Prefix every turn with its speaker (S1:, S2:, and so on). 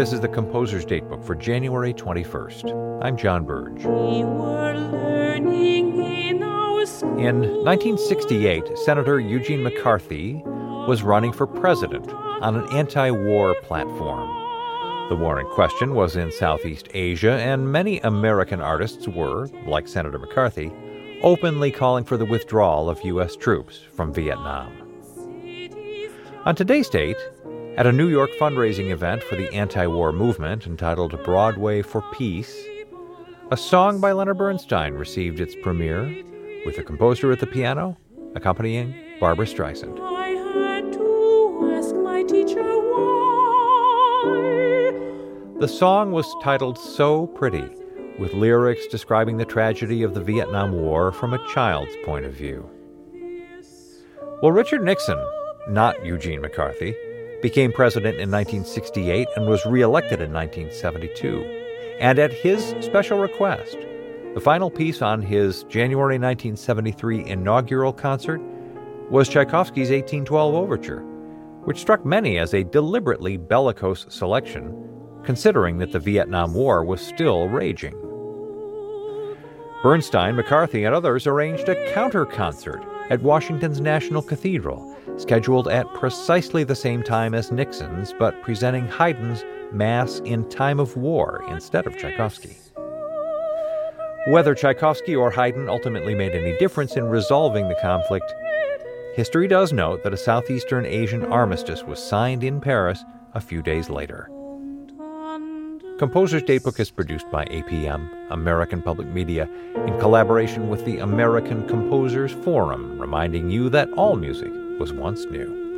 S1: This is the Composer's Datebook for January 21st. I'm John Burge. In 1968, Senator Eugene McCarthy was running for president on an anti war platform. The war in question was in Southeast Asia, and many American artists were, like Senator McCarthy, openly calling for the withdrawal of U.S. troops from Vietnam. On today's date, at a New York fundraising event for the anti war movement entitled Broadway for Peace, a song by Leonard Bernstein received its premiere, with the composer at the piano accompanying Barbra Streisand. The song was titled So Pretty, with lyrics describing the tragedy of the Vietnam War from a child's point of view. Well, Richard Nixon, not Eugene McCarthy, became president in 1968 and was reelected in 1972. And at his special request, the final piece on his January 1973 inaugural concert was Tchaikovsky's 1812 Overture, which struck many as a deliberately bellicose selection, considering that the Vietnam War was still raging. Bernstein, McCarthy, and others arranged a counter concert at Washington's National Cathedral, scheduled at precisely the same time as Nixon's, but presenting Haydn's Mass in Time of War instead of Tchaikovsky. Whether Tchaikovsky or Haydn ultimately made any difference in resolving the conflict, history does note that a Southeastern Asian armistice was signed in Paris a few days later. Composer's Datebook is produced by APM, American Public Media, in collaboration with the American Composers Forum, reminding you that all music was once new.